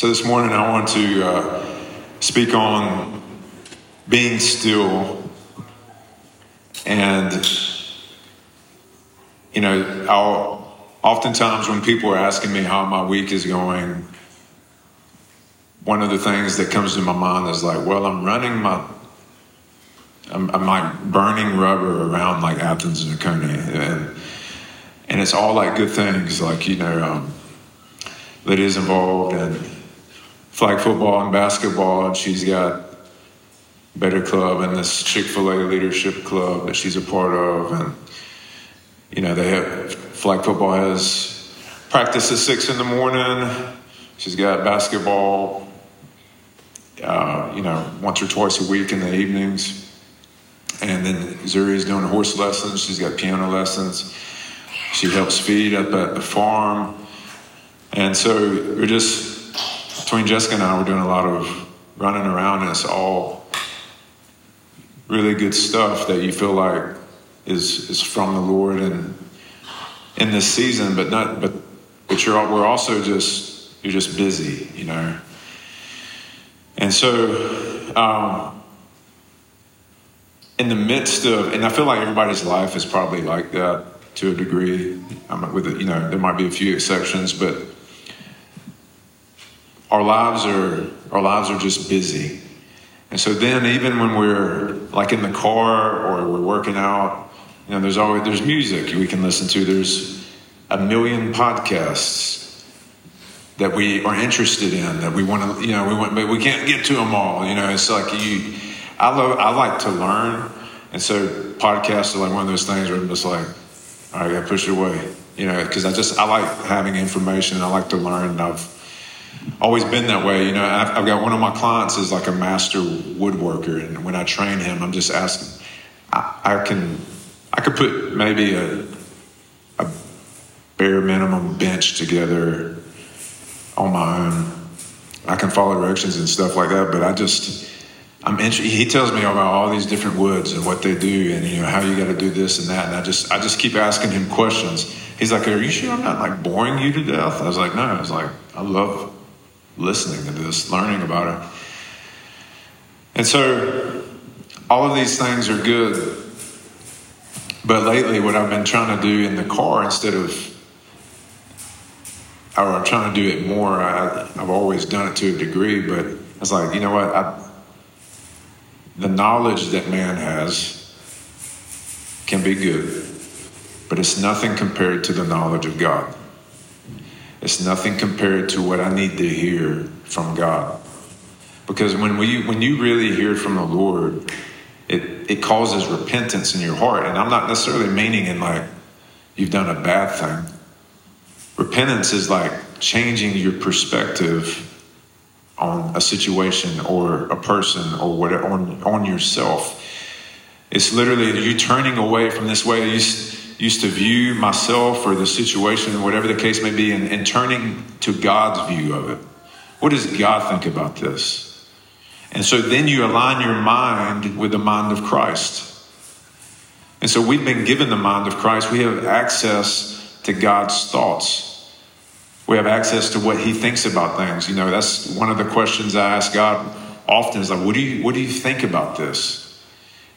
So this morning I want to uh, speak on being still and you know I'll, oftentimes when people are asking me how my week is going one of the things that comes to my mind is like well i'm running my i'm, I'm like burning rubber around like athens and Oconee, and and it's all like good things like you know um, Lydia's involved. In flag football and basketball, and she's got Beta Club and this Chick Fil A leadership club that she's a part of, and you know they have flag football has practice at six in the morning. She's got basketball, uh, you know, once or twice a week in the evenings, and then Zuri's doing horse lessons. She's got piano lessons. She helps feed up at the farm. And so we're just, between Jessica and I, we're doing a lot of running around, and it's all really good stuff that you feel like is, is from the Lord and in this season, but not, but, but you're, we're also just, you're just busy, you know. And so, um, in the midst of, and I feel like everybody's life is probably like that to a degree. I'm with it, you know, there might be a few exceptions, but our lives are our lives are just busy. And so then even when we're like in the car or we're working out, you know, there's always there's music we can listen to. There's a million podcasts that we are interested in that we want to, you know, we want, but we can't get to them all. You know, it's like you, I love, I like to learn, and so podcasts are like one of those things where I'm just like, all right, I gotta push it away, you know, because I just I like having information, I like to learn, and I've always been that way. You know, I've, I've, got one of my clients is like a master woodworker, and when I train him, I'm just asking. I, I can, I could put maybe a, a bare minimum bench together on my own. I can follow directions and stuff like that, but I just, I'm interested. He tells me about all these different woods and what they do, and you know how you got to do this and that, and I just, I just keep asking him questions. He's like, "Are you sure I'm not like boring you to death?" I was like, "No." I was like, "I love listening to this, learning about it. And so all of these things are good. But lately, what I've been trying to do in the car instead of, or I'm trying to do it more, I, have always done it to a degree, but it's like, you know what? I, the knowledge that man has can be good, but it's nothing compared to the knowledge of God. It's nothing compared to what I need to hear from God. Because when, we, when you really hear from the Lord, it, it causes repentance in your heart. And I'm not necessarily meaning in like you've done a bad thing. Repentance is like changing your perspective on a situation or a person or whatever, on, on yourself. It's literally you turning away from this way. You, used to view myself or the situation, whatever the case may be, and, and turning to God's view of it. What does God think about this? And so then you align your mind with the mind of Christ. And so we've been given the mind of Christ. We have access to God's thoughts. We have access to what he thinks about things. You know, that's one of the questions I ask God often is like, what do you what do you think about this?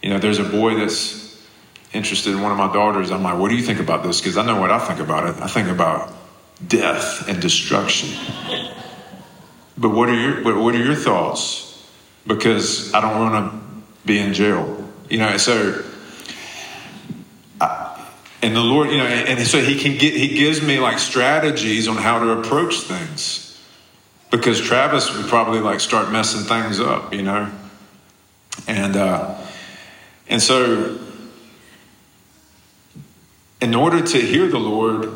You know, there's a boy that's interested in one of my daughters, I'm like, what do you think about this? Because I know what I think about it. I think about death and destruction. But what are your what are your thoughts? Because I don't want to be in jail, you know. So, I, and the Lord, you know, and, and so He can get He gives me like strategies on how to approach things. Because Travis would probably like start messing things up, you know, and uh, and so in order to hear the Lord,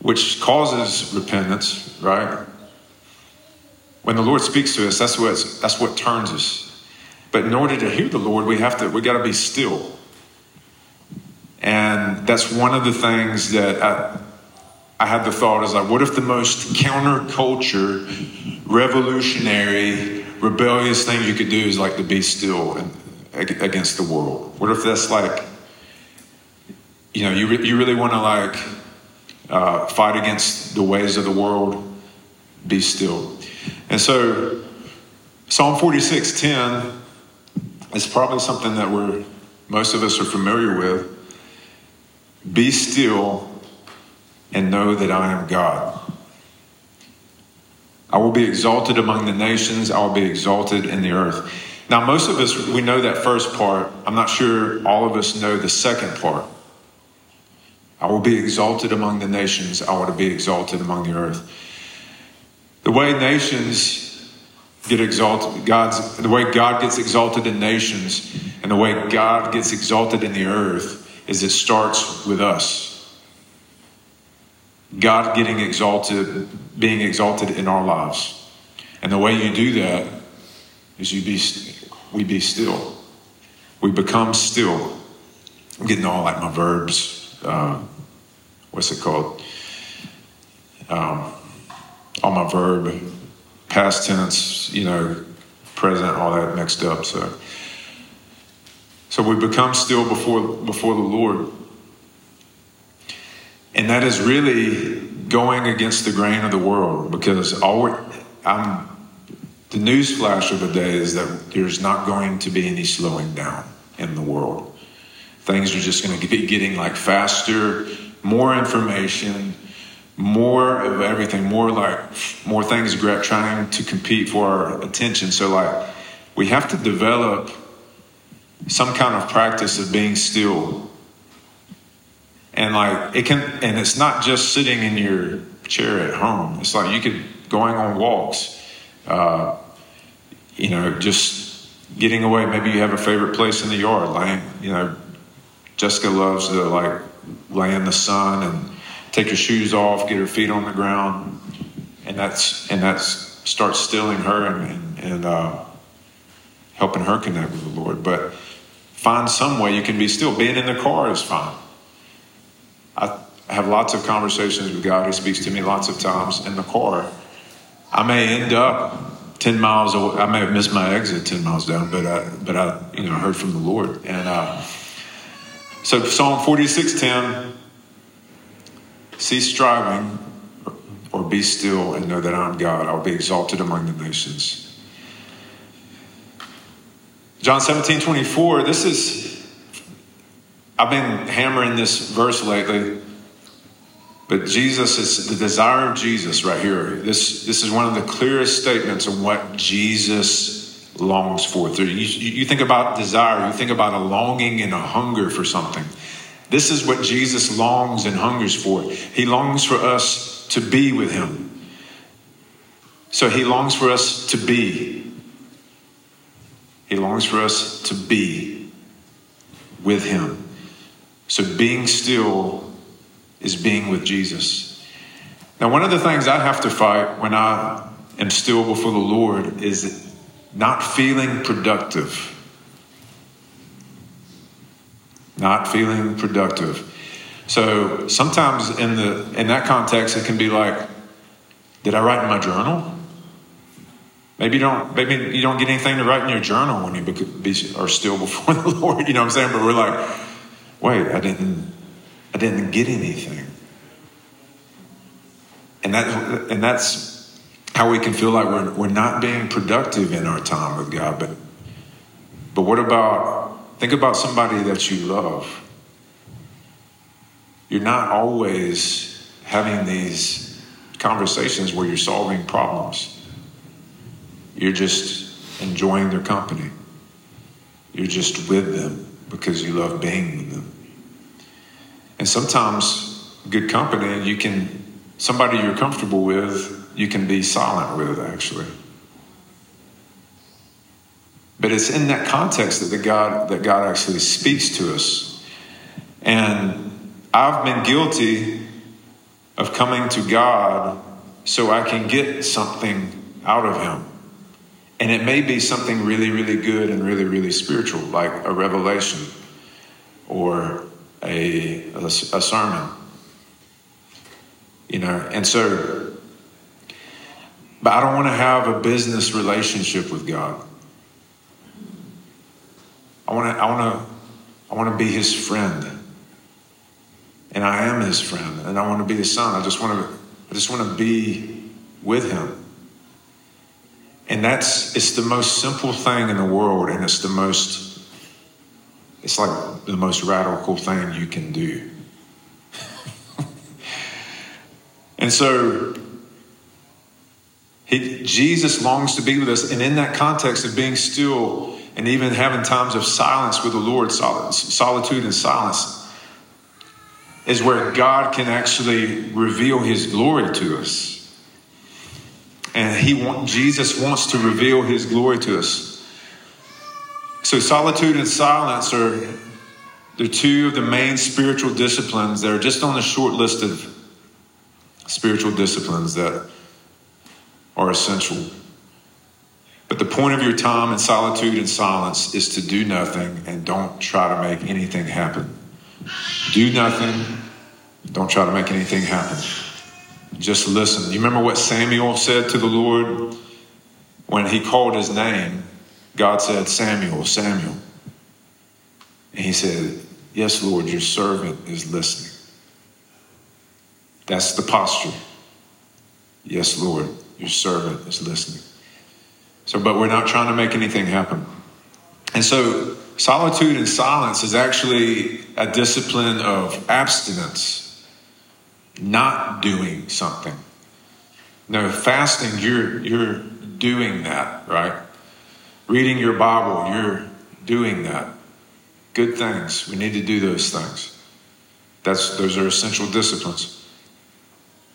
which causes repentance, right? When the Lord speaks to us, that's what that's what turns us. But in order to hear the Lord, we have to we got to be still. And that's one of the things that I, I had the thought is like, what if the most counterculture, revolutionary, rebellious thing you could do is like to be still and, against the world? What if that's like you know, you, re- you really want to like uh, fight against the ways of the world, be still. And so Psalm 46:10 is probably something that we're most of us are familiar with. Be still and know that I am God. I will be exalted among the nations, I will be exalted in the earth. Now, most of us, we know that first part. I'm not sure all of us know the second part. I will be exalted among the nations, I will be exalted among the earth. The way nations get exalted, God's the way God gets exalted in nations and the way God gets exalted in the earth is it starts with us. God getting exalted, being exalted in our lives. And the way you do that is you be we be still. We become still. I'm getting all like my verbs. Uh, what's it called? Um, all my verb, past tense, you know, present, all that mixed up. So, so we become still before before the Lord, and that is really going against the grain of the world because all I'm. The news flash of the day is that there's not going to be any slowing down in the world. Things are just going to be getting like faster, more information, more of everything, more like more things trying to compete for our attention. So like we have to develop some kind of practice of being still. And like it can and it's not just sitting in your chair at home. It's like you could going on walks. Uh, you know, just getting away. Maybe you have a favorite place in the yard, laying, you know, Jessica loves to like lay in the sun and take her shoes off, get her feet on the ground, and that's and that's starts stilling her and and, and uh, helping her connect with the Lord. But find some way you can be still. Being in the car is fine. I have lots of conversations with God. He speaks to me lots of times in the car. I may end up ten miles away. I may have missed my exit ten miles down, but I, but I you know heard from the Lord and. Uh, so Psalm forty six ten Cease striving or be still and know that I'm God. I'll be exalted among the nations. John 17, 24, this is, I've been hammering this verse lately, but Jesus is the desire of Jesus right here. This, this is one of the clearest statements of what Jesus longs for. You, you think about desire, you think about a longing and a hunger for something. This is what Jesus longs and hungers for. He longs for us to be with Him. So He longs for us to be. He longs for us to be with Him. So being still is being with Jesus. Now, one of the things I have to fight when I am still before the Lord is not feeling productive not feeling productive. So sometimes in the in that context, it can be like, did I write in my journal? Maybe you don't. Maybe you don't get anything to write in your journal when you be, are still before the Lord. You know what I'm saying? But we're like, wait, I didn't. I didn't get anything. And that and that's how we can feel like we're we're not being productive in our time with God. But but what about Think about somebody that you love. You're not always having these conversations where you're solving problems. You're just enjoying their company. You're just with them because you love being with them. And sometimes, good company, you can, somebody you're comfortable with, you can be silent with actually. But it's in that context that the God that God actually speaks to us. And I've been guilty of coming to God so I can get something out of him. And it may be something really, really good and really, really spiritual, like a revelation or a, a, a sermon. You know, and so, but I don't want to have a business relationship with God. I want to, I want to, I want to be his friend. And I am his friend. And I want to be his son. I just want to, I just want to be with him. And that's it's the most simple thing in the world, and it's the most it's like the most radical thing you can do. and so he, Jesus longs to be with us, and in that context of being still and even having times of silence with the Lord, solitude and silence, is where God can actually reveal His glory to us. And He want, Jesus wants to reveal His glory to us. So solitude and silence are the two of the main spiritual disciplines that are just on the short list of spiritual disciplines that are essential. But the point of your time in solitude and silence is to do nothing and don't try to make anything happen. Do nothing, don't try to make anything happen. Just listen. You remember what Samuel said to the Lord when he called his name? God said, Samuel, Samuel. And he said, Yes, Lord, your servant is listening. That's the posture. Yes, Lord, your servant is listening. So, but we're not trying to make anything happen. And so, solitude and silence is actually a discipline of abstinence, not doing something. No, fasting, you're, you're doing that, right? Reading your Bible, you're doing that. Good things. We need to do those things. That's, those are essential disciplines.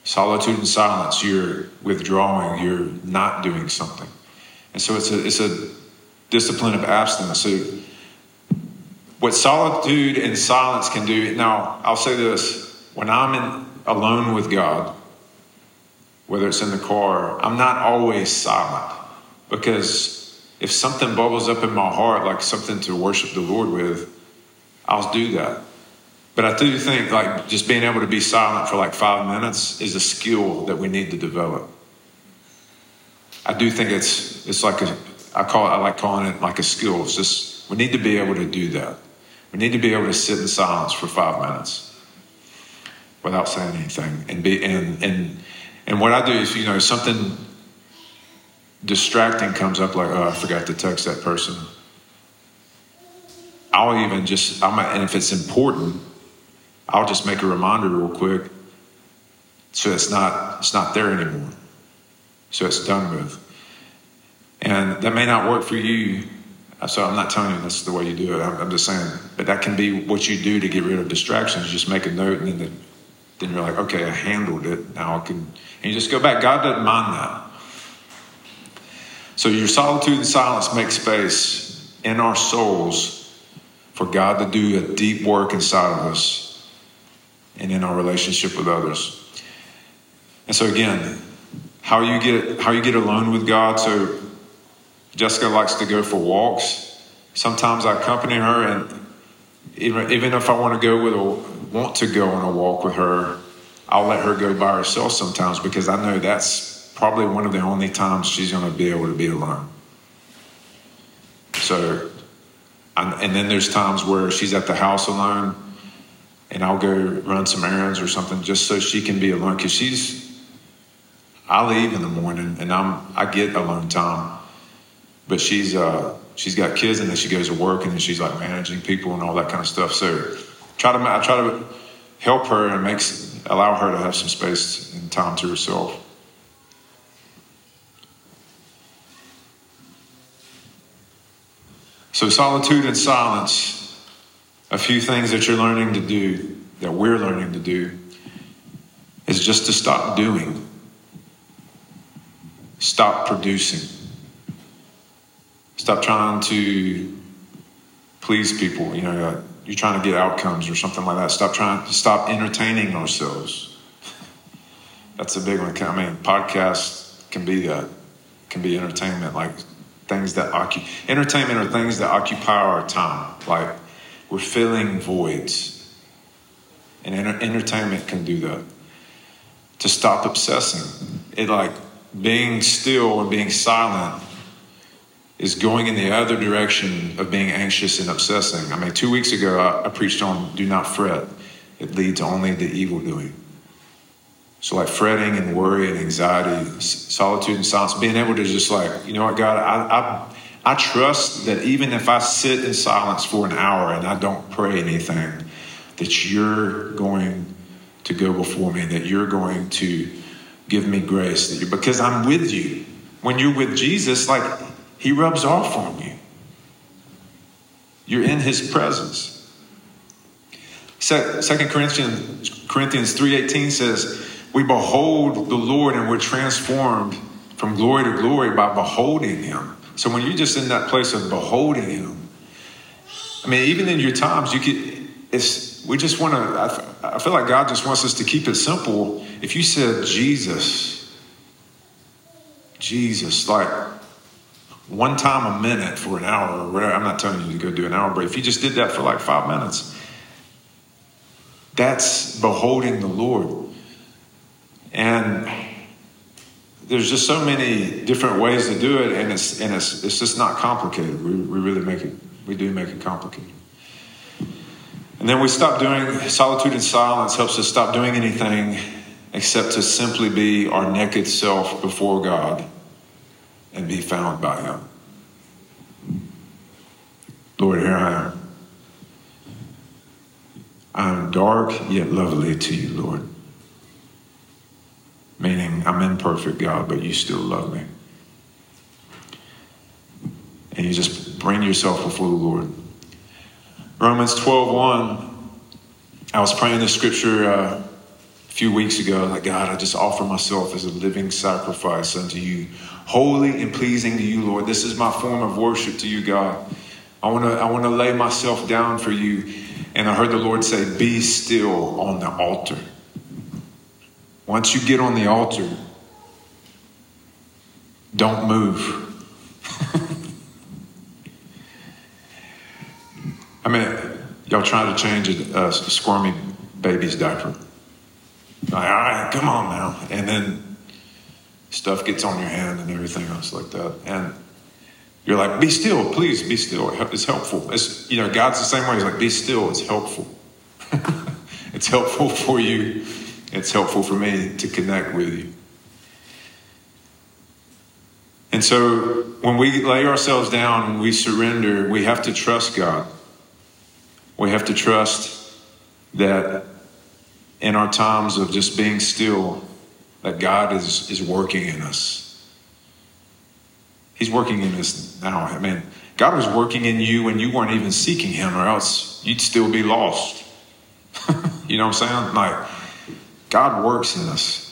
Solitude and silence, you're withdrawing, you're not doing something. And so it's a, it's a discipline of abstinence. So, what solitude and silence can do, now I'll say this when I'm in, alone with God, whether it's in the car, I'm not always silent because if something bubbles up in my heart, like something to worship the Lord with, I'll do that. But I do think like just being able to be silent for like five minutes is a skill that we need to develop. I do think it's it's like a I call it I like calling it like a skill. It's just we need to be able to do that. We need to be able to sit in silence for five minutes without saying anything and be and and and what I do is you know something distracting comes up like oh I forgot to text that person. I'll even just I'm and if it's important I'll just make a reminder real quick so it's not it's not there anymore. So it's done with. And that may not work for you. So I'm not telling you that's the way you do it. I'm, just saying, but that can be what you do to get rid of distractions. You just make a note, and then, the, then you're like, okay, I handled it. Now I can, and you just go back. God doesn't mind that. So your solitude and silence make space in our souls for God to do a deep work inside of us and in our relationship with others. And so again, how you get how you get alone with God. So Jessica likes to go for walks. Sometimes I accompany her, and even, even if I want to go with a want to go on a walk with her, I'll let her go by herself sometimes because I know that's probably one of the only times she's going to be able to be alone. So, and then there's times where she's at the house alone and I'll go run some errands or something just so she can be alone because she's I leave in the morning and I'm I get alone time, but she's uh she's got kids and then she goes to work and then she's like managing people and all that kind of stuff. So try to I try to help her and makes allow her to have some space and time to herself. So solitude and silence a few things that you're learning to do, that we're learning to do, is just to stop doing, stop producing, stop trying to please people. You know, you're trying to get outcomes or something like that. Stop trying to stop entertaining ourselves. That's a big one. I mean, podcasts can be that, can be entertainment, like things that occupy entertainment are things that occupy our time, like we're filling voids. And entertainment can do that. To stop obsessing. It like being still and being silent is going in the other direction of being anxious and obsessing. I mean, two weeks ago, I, I preached on do not fret. It leads only to evil doing. So, like fretting and worry and anxiety, solitude and silence, being able to just like, you know what, God, I, I, I trust that even if I sit in silence for an hour and I don't pray anything, that you're going to go before me, that you're going to give me grace, that you because I'm with you. When you're with Jesus, like he rubs off on you. You're in his presence. Second Corinthians Corinthians 3:18 says, "We behold the Lord and we're transformed from glory to glory by beholding him." So when you're just in that place of beholding him, I mean, even in your times, you could. It's we just want to. I, I feel like God just wants us to keep it simple. If you said Jesus, Jesus, like one time a minute for an hour or whatever. I'm not telling you to go do an hour, but if you just did that for like five minutes, that's beholding the Lord. And there's just so many different ways to do it, and it's and it's it's just not complicated. We, we really make it we do make it complicated. And then we stop doing solitude and silence helps us stop doing anything except to simply be our naked self before God and be found by Him. Lord, here I am. I am dark yet lovely to you, Lord. Meaning, I'm imperfect, God, but you still love me. And you just bring yourself before the Lord. Romans 12 1. I was praying this scripture uh, a few weeks ago. Like, God, I just offer myself as a living sacrifice unto you, holy and pleasing to you, Lord. This is my form of worship to you, God. I want to I want to lay myself down for you. And I heard the Lord say, Be still on the altar. Once you get on the altar, don't move. I mean, y'all trying to change a, a squirmy baby's diaper. Like, all right, come on now. And then stuff gets on your hand and everything else like that. And you're like, be still, please be still. It's helpful. It's, you know, God's the same way. He's like, be still. It's helpful. it's helpful for you. It's helpful for me to connect with you. And so when we lay ourselves down and we surrender, we have to trust God. We have to trust that in our times of just being still, that God is, is working in us He's working in us now. I mean, God was working in you when you weren't even seeking Him, or else you'd still be lost. you know what I'm saying? Like, God works in us.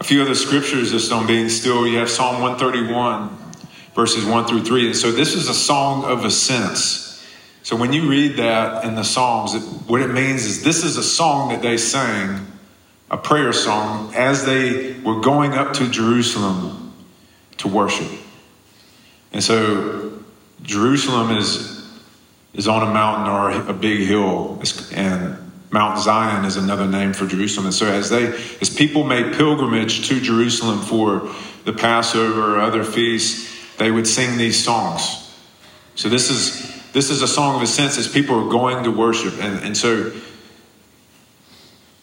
A few other scriptures just on being still. You have Psalm 131, verses 1 through 3. And so this is a song of ascents. So when you read that in the Psalms, it, what it means is this is a song that they sang, a prayer song, as they were going up to Jerusalem to worship. And so Jerusalem is, is on a mountain or a big hill, and Mount Zion is another name for Jerusalem. And so as they as people made pilgrimage to Jerusalem for the Passover or other feasts, they would sing these songs. So this is this is a song of ascents as people are going to worship. And, and so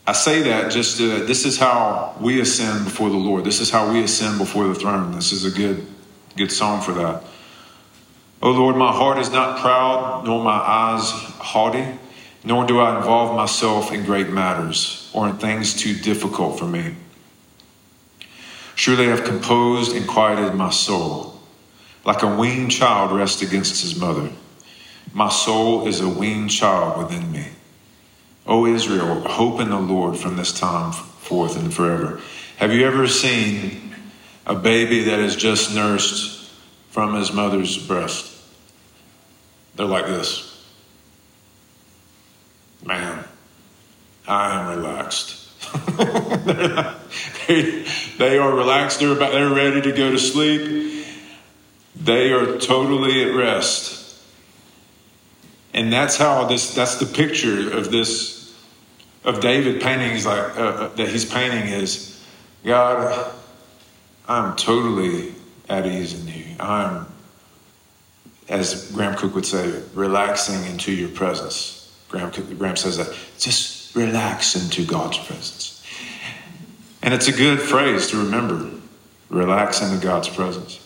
I say that just to, this is how we ascend before the Lord. This is how we ascend before the throne. This is a good, good song for that. Oh Lord, my heart is not proud, nor my eyes haughty, nor do I involve myself in great matters or in things too difficult for me. Surely I have composed and quieted my soul. Like a weaned child rests against his mother. My soul is a weaned child within me. O Israel, hope in the Lord from this time forth and forever. Have you ever seen a baby that is just nursed from his mother's breast? They're like this. Man, I am relaxed. they, they are relaxed. They're, about, they're ready to go to sleep. They are totally at rest. And that's how this, that's the picture of this, of David painting, he's like, uh, uh, that he's painting is, God, I'm totally at ease in you. I'm, as Graham Cooke would say, relaxing into your presence. Graham, Graham says that. Just relax into God's presence. And it's a good phrase to remember relax into God's presence.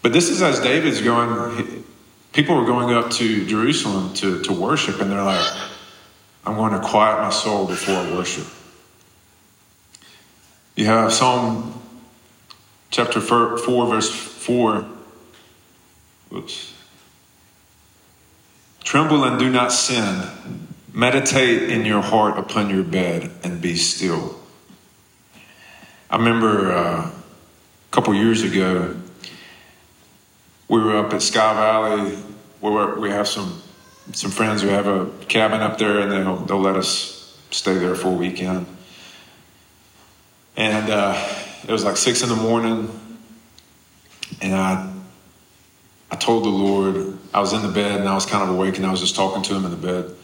But this is as David's going, people were going up to Jerusalem to, to worship, and they're like, I'm going to quiet my soul before I worship. You have Psalm chapter 4, verse 4. Whoops. Tremble and do not sin. Meditate in your heart upon your bed and be still. I remember uh, a couple years ago, we were up at Sky Valley where we have some some friends who have a cabin up there, and they'll they'll let us stay there for a weekend. And uh, it was like six in the morning, and I I told the Lord I was in the bed and I was kind of awake, and I was just talking to Him in the bed.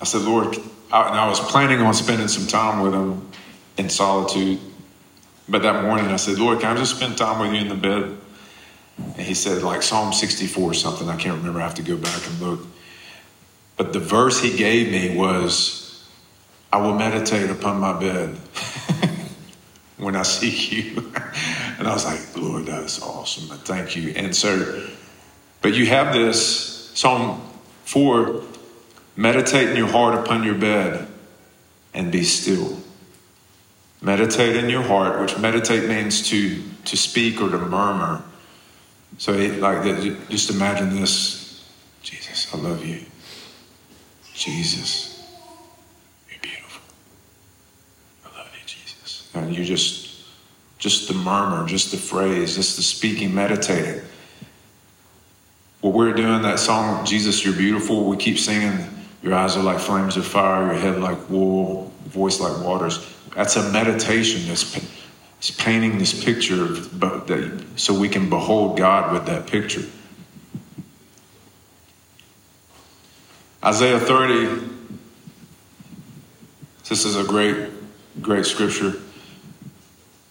I said, Lord, I, and I was planning on spending some time with Him in solitude. But that morning, I said, Lord, can I just spend time with you in the bed? And he said, like Psalm 64 or something. I can't remember. I have to go back and look. But the verse he gave me was, I will meditate upon my bed when I see you. and I was like, Lord, that is awesome. Thank you. And so, but you have this Psalm 4 meditate in your heart upon your bed and be still. Meditate in your heart, which meditate means to, to speak or to murmur. So, it, like, just imagine this Jesus, I love you. Jesus, you're beautiful. I love you, Jesus. And you just, just the murmur, just the phrase, just the speaking, meditating. What we're doing, that song, Jesus, you're beautiful, we keep singing, your eyes are like flames of fire, your head like wool, voice like waters. That's a meditation that's He's painting this picture of, so we can behold God with that picture. Isaiah 30, this is a great, great scripture.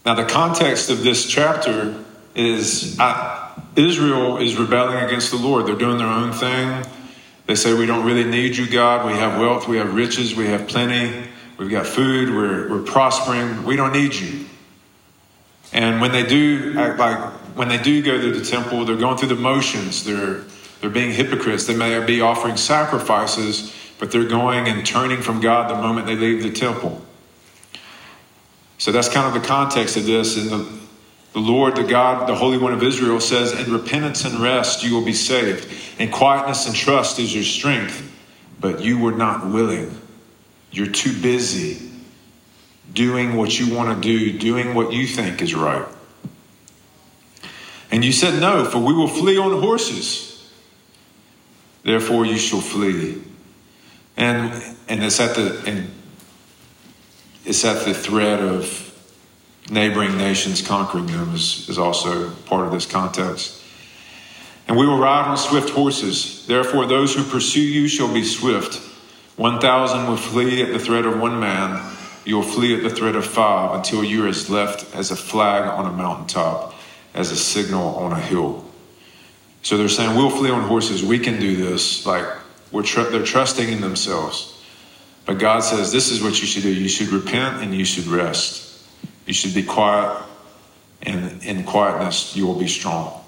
Now, the context of this chapter is uh, Israel is rebelling against the Lord. They're doing their own thing. They say, We don't really need you, God. We have wealth, we have riches, we have plenty, we've got food, we're, we're prospering. We don't need you. And when they do, like when they do go to the temple, they're going through the motions. They're they're being hypocrites. They may be offering sacrifices, but they're going and turning from God the moment they leave the temple. So that's kind of the context of this. And the, the Lord, the God, the Holy One of Israel says, In repentance and rest you will be saved. In quietness and trust is your strength. But you were not willing. You're too busy doing what you want to do, doing what you think is right. And you said, No, for we will flee on horses. Therefore you shall flee. And and it's at the and it's that the threat of neighboring nations conquering them is, is also part of this context. And we will ride on swift horses. Therefore, those who pursue you shall be swift. One thousand will flee at the threat of one man you will flee at the threat of five until you are as left as a flag on a mountaintop, as a signal on a hill. So they're saying, We'll flee on horses. We can do this. Like, we're tr- they're trusting in themselves. But God says, This is what you should do. You should repent and you should rest. You should be quiet, and in quietness, you will be strong.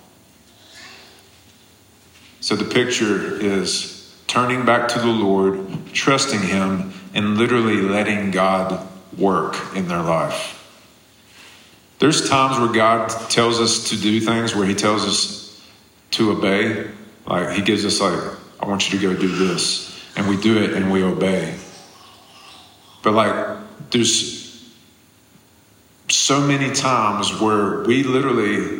So the picture is turning back to the Lord, trusting Him, and literally letting God work in their life. There's times where God tells us to do things where He tells us to obey. Like He gives us, like, I want you to go do this. And we do it and we obey. But, like, there's so many times where we literally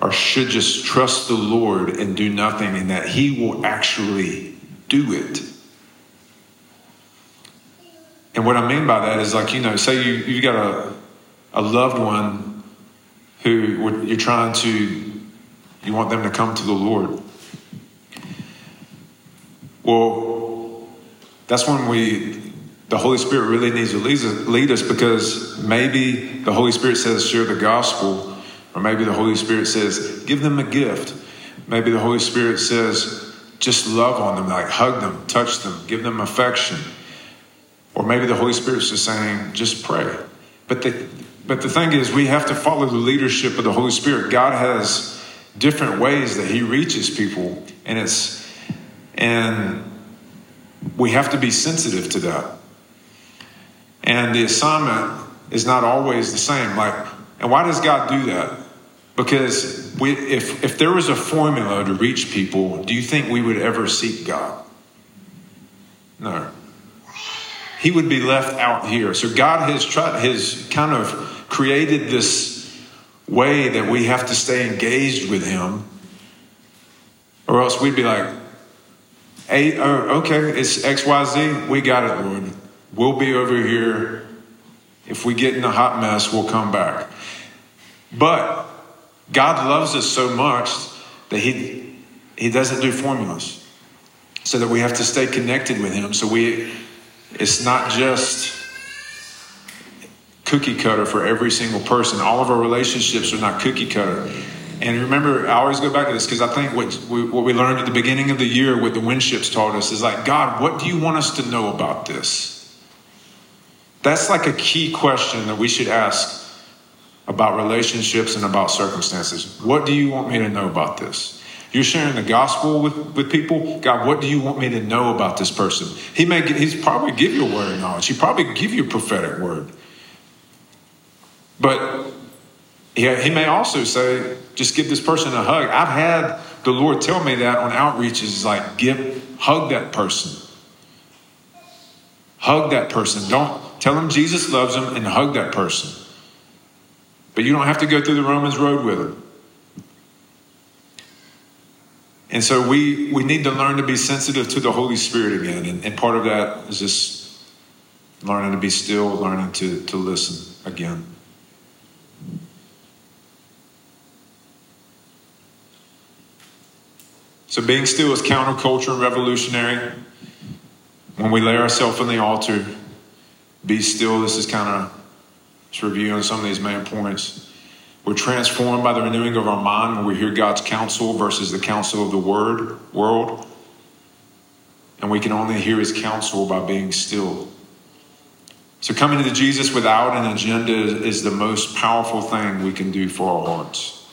or should just trust the Lord and do nothing, and that He will actually do it. And what I mean by that is like, you know, say you, you've got a, a loved one who you're trying to, you want them to come to the Lord. Well, that's when we, the Holy Spirit really needs to lead us because maybe the Holy Spirit says share the gospel, or maybe the Holy Spirit says give them a gift. maybe the Holy Spirit says, just love on them, like hug them, touch them, give them affection. Or maybe the Holy Spirit's just saying, just pray. But the, but the thing is, we have to follow the leadership of the Holy Spirit. God has different ways that He reaches people, and it's and we have to be sensitive to that. And the assignment is not always the same. Like, and why does God do that? Because we, if if there was a formula to reach people, do you think we would ever seek God? No he would be left out here. So God has tried, has kind of created this way that we have to stay engaged with Him, or else we'd be like, "Hey, oh, okay, it's X, Y, Z. We got it, Lord. We'll be over here. If we get in a hot mess, we'll come back." But God loves us so much that He He doesn't do formulas, so that we have to stay connected with Him. So we it's not just cookie cutter for every single person. All of our relationships are not cookie cutter. And remember, I always go back to this because I think what we, what we learned at the beginning of the year, what the Winships taught us, is like, God, what do you want us to know about this? That's like a key question that we should ask about relationships and about circumstances. What do you want me to know about this? You're sharing the gospel with, with people. God, what do you want me to know about this person? He may he's probably give you a word of knowledge. He probably give you a prophetic word. But he, he may also say, just give this person a hug. I've had the Lord tell me that on outreaches, like give hug that person. Hug that person. Don't tell them Jesus loves them and hug that person. But you don't have to go through the Romans road with them. And so we, we need to learn to be sensitive to the Holy Spirit again. And, and part of that is just learning to be still, learning to, to listen again. So being still is counterculture and revolutionary. When we lay ourselves on the altar, be still. This is kind of just reviewing some of these main points. We're transformed by the renewing of our mind when we hear God's counsel versus the counsel of the word world. And we can only hear his counsel by being still. So coming to Jesus without an agenda is the most powerful thing we can do for our hearts.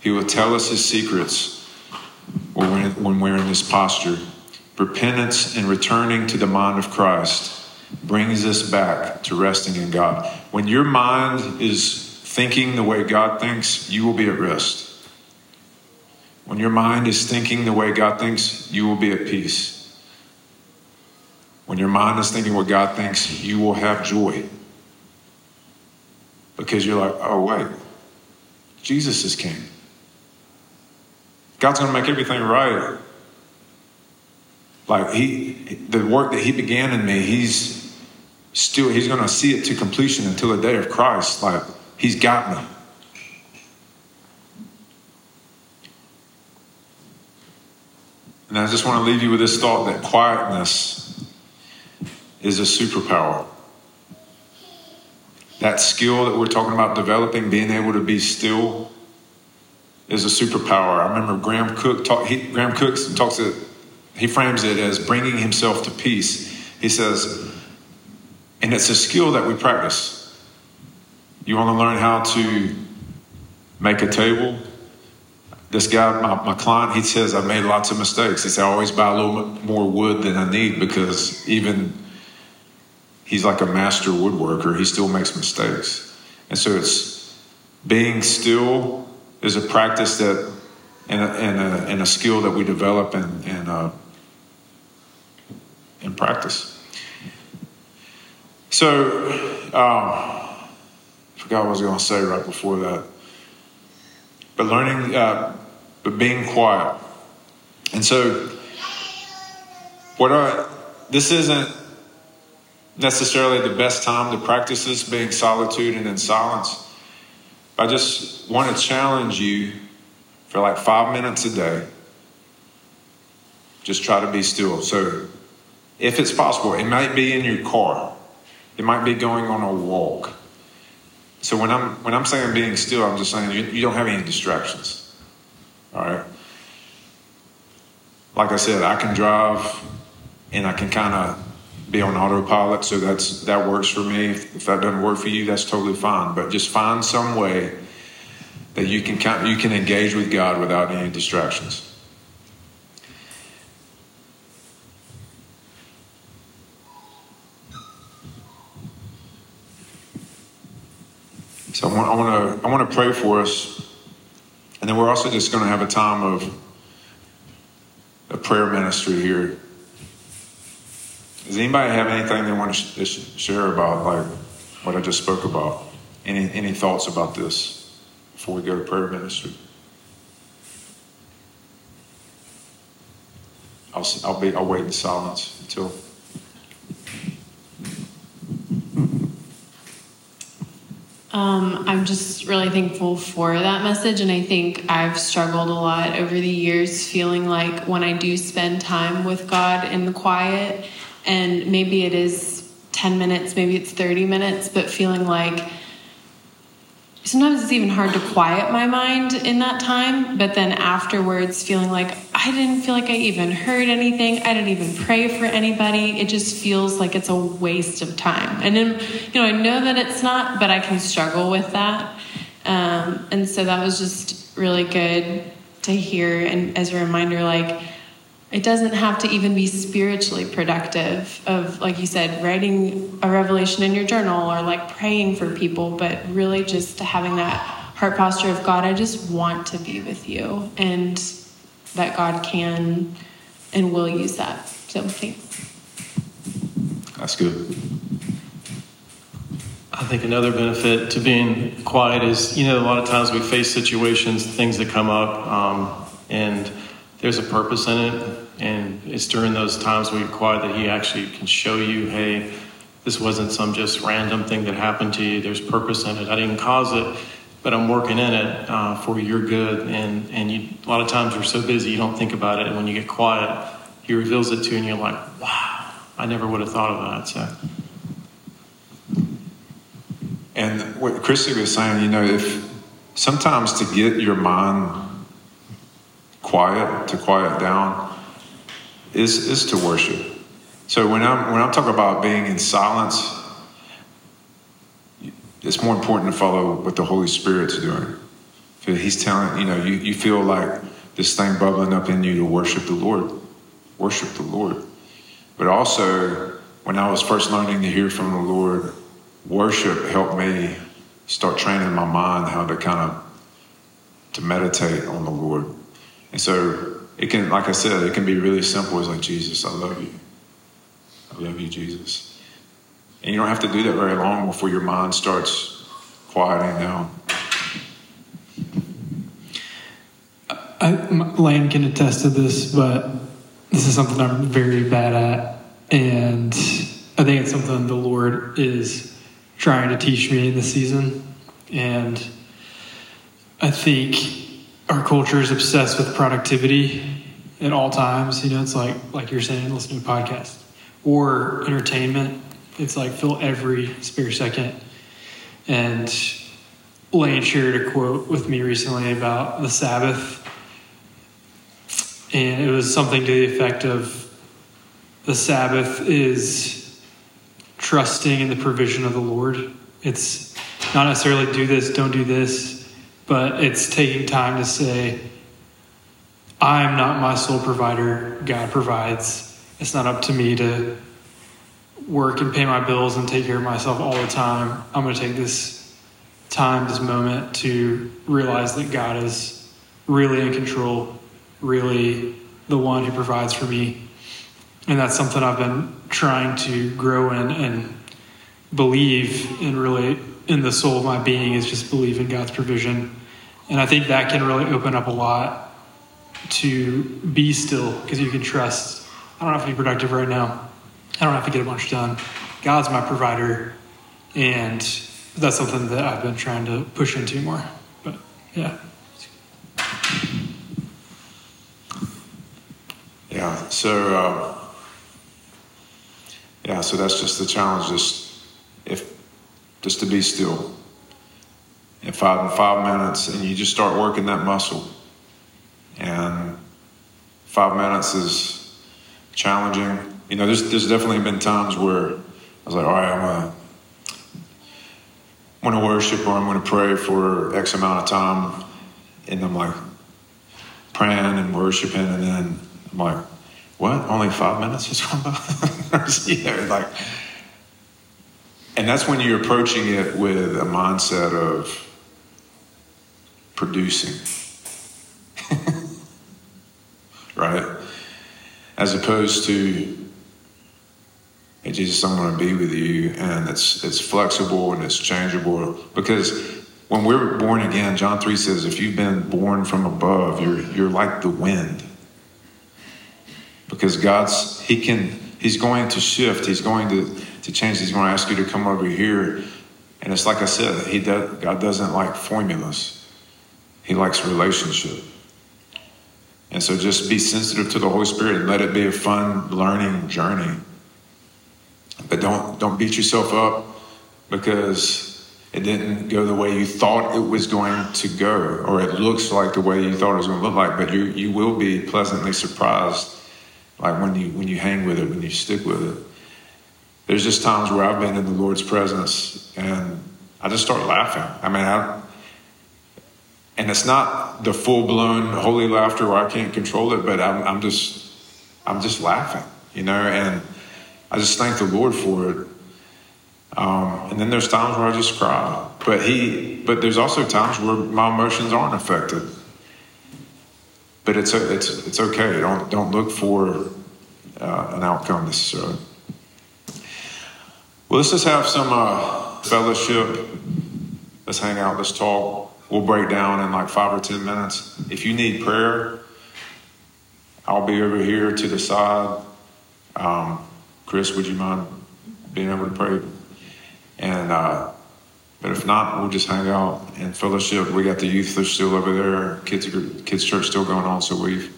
He will tell us his secrets when we're in this posture. Repentance and returning to the mind of Christ brings us back to resting in God. When your mind is thinking the way God thinks, you will be at rest. When your mind is thinking the way God thinks, you will be at peace. When your mind is thinking what God thinks, you will have joy. Because you're like, oh, wait, Jesus is king. God's going to make everything right. Like, he, the work that he began in me, he's still, he's going to see it to completion until the day of Christ. Like, He's got me. And I just want to leave you with this thought that quietness is a superpower. That skill that we're talking about developing, being able to be still, is a superpower. I remember Graham Cooke talk, he, Graham Cooke talks he frames it as bringing himself to peace. He says, and it's a skill that we practice. You want to learn how to make a table? This guy, my, my client, he says, I've made lots of mistakes. He says, I always buy a little more wood than I need because even he's like a master woodworker, he still makes mistakes. And so it's being still is a practice that and a, and a, and a skill that we develop and, and uh, in practice. So, um, forgot what I was going to say right before that. But learning, uh, but being quiet. And so, what I, this isn't necessarily the best time to practice this, being solitude and in silence. I just want to challenge you for like five minutes a day. Just try to be still. So, if it's possible, it might be in your car, it might be going on a walk. So when I'm when I'm saying being still, I'm just saying you, you don't have any distractions. All right. like I said, I can drive and I can kind of be on autopilot, so that's that works for me. If, if that doesn't work for you, that's totally fine. But just find some way that you can you can engage with God without any distractions. So I want, to I want to pray for us, and then we're also just going to have a time of a prayer ministry here. Does anybody have anything they want to share about, like what I just spoke about? Any any thoughts about this before we go to prayer ministry? I'll I'll be I'll wait in silence until. Um, I'm just really thankful for that message. And I think I've struggled a lot over the years feeling like when I do spend time with God in the quiet, and maybe it is 10 minutes, maybe it's 30 minutes, but feeling like sometimes it's even hard to quiet my mind in that time, but then afterwards feeling like I didn't feel like I even heard anything. I didn't even pray for anybody. It just feels like it's a waste of time. And then, you know, I know that it's not, but I can struggle with that. Um, and so that was just really good to hear. And as a reminder, like, it doesn't have to even be spiritually productive of like you said writing a revelation in your journal or like praying for people but really just having that heart posture of god i just want to be with you and that god can and will use that so thanks that's good I think another benefit to being quiet is, you know, a lot of times we face situations, things that come up, um, and there's a purpose in it. And it's during those times we quiet that He actually can show you, hey, this wasn't some just random thing that happened to you. There's purpose in it. I didn't cause it, but I'm working in it uh, for your good. And and you, a lot of times you're so busy you don't think about it. And when you get quiet, He reveals it to you, and you're like, wow, I never would have thought of that. So. And what Christy was saying, you know, if sometimes to get your mind quiet, to quiet down, is, is to worship. So when I'm, when I'm talking about being in silence, it's more important to follow what the Holy Spirit's doing. He's telling, you know, you, you feel like this thing bubbling up in you to worship the Lord. Worship the Lord. But also, when I was first learning to hear from the Lord, worship helped me start training my mind how to kind of to meditate on the Lord. And so it can, like I said, it can be really simple. It's like, Jesus, I love you. I love you, Jesus. And you don't have to do that very long before your mind starts quieting down. I, Lane can attest to this, but this is something I'm very bad at. And I think it's something the Lord is trying to teach me in this season. And I think our culture is obsessed with productivity at all times. You know, it's like like you're saying, listening to podcasts or entertainment. It's like fill every spare second. And Lane shared a quote with me recently about the Sabbath, and it was something to the effect of the Sabbath is trusting in the provision of the Lord. It's not necessarily do this, don't do this but it's taking time to say, I'm not my sole provider, God provides. It's not up to me to work and pay my bills and take care of myself all the time. I'm going to take this time, this moment to realize that God is really in control, really the one who provides for me. And that's something I've been trying to grow in and believe in really in the soul of my being is just believe in God's provision. And I think that can really open up a lot to be still because you can trust. I don't have to be productive right now. I don't have to get a bunch done. God's my provider. And that's something that I've been trying to push into more. But yeah. Yeah. So, uh, yeah. So that's just the challenge. Just if just to be still. In five in five minutes, and you just start working that muscle. And five minutes is challenging. You know, there's, there's definitely been times where I was like, all right, I'm to want to worship or I'm to pray for X amount of time. And I'm like praying and worshiping. And then I'm like, what? Only five minutes has gone by? know, like, and that's when you're approaching it with a mindset of producing. right? As opposed to, Jesus, I'm going to be with you, and it's it's flexible and it's changeable. Because when we're born again, John three says, if you've been born from above, you're you're like the wind. Because God's He can He's going to shift. He's going to to change. He's going to ask you to come over here, and it's like I said, He does. God doesn't like formulas. He likes relationship. And so just be sensitive to the Holy Spirit and let it be a fun learning journey. But don't don't beat yourself up because it didn't go the way you thought it was going to go, or it looks like the way you thought it was going to look like. But you you will be pleasantly surprised, like when you when you hang with it, when you stick with it. There's just times where I've been in the Lord's presence and I just start laughing. I mean, I, and it's not the full blown holy laughter where I can't control it, but I'm, I'm just I'm just laughing, you know, and I just thank the Lord for it. Um, and then there's times where I just cry, but he, but there's also times where my emotions aren't affected. But it's it's it's okay. Don't don't look for uh, an outcome necessarily. Well, let's just have some uh, fellowship. Let's hang out. Let's talk. We'll break down in like five or ten minutes. If you need prayer, I'll be over here to the side. Um, Chris, would you mind being able to pray? And uh, but if not, we'll just hang out and fellowship. We got the youth they're still over there. Kids kids church still going on, so we've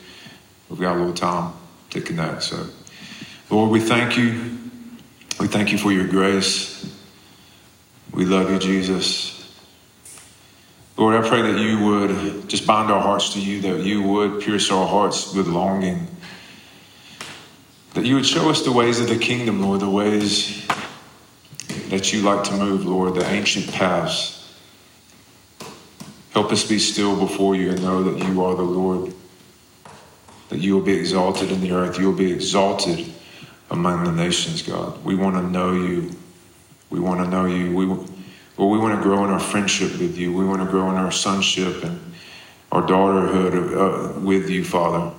we've got a little time to connect. So, Lord, we thank you. We thank you for your grace. We love you, Jesus. Lord, I pray that you would just bind our hearts to you, that you would pierce our hearts with longing, that you would show us the ways of the kingdom, Lord, the ways that you like to move, Lord, the ancient paths. Help us be still before you and know that you are the Lord, that you will be exalted in the earth, you will be exalted among the nations, God. We want to know you. We want to know you. We well, we want to grow in our friendship with you. We want to grow in our sonship and our daughterhood uh, with you, Father.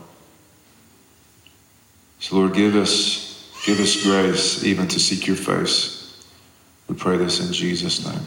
So, Lord, give us, give us grace even to seek your face. We pray this in Jesus' name.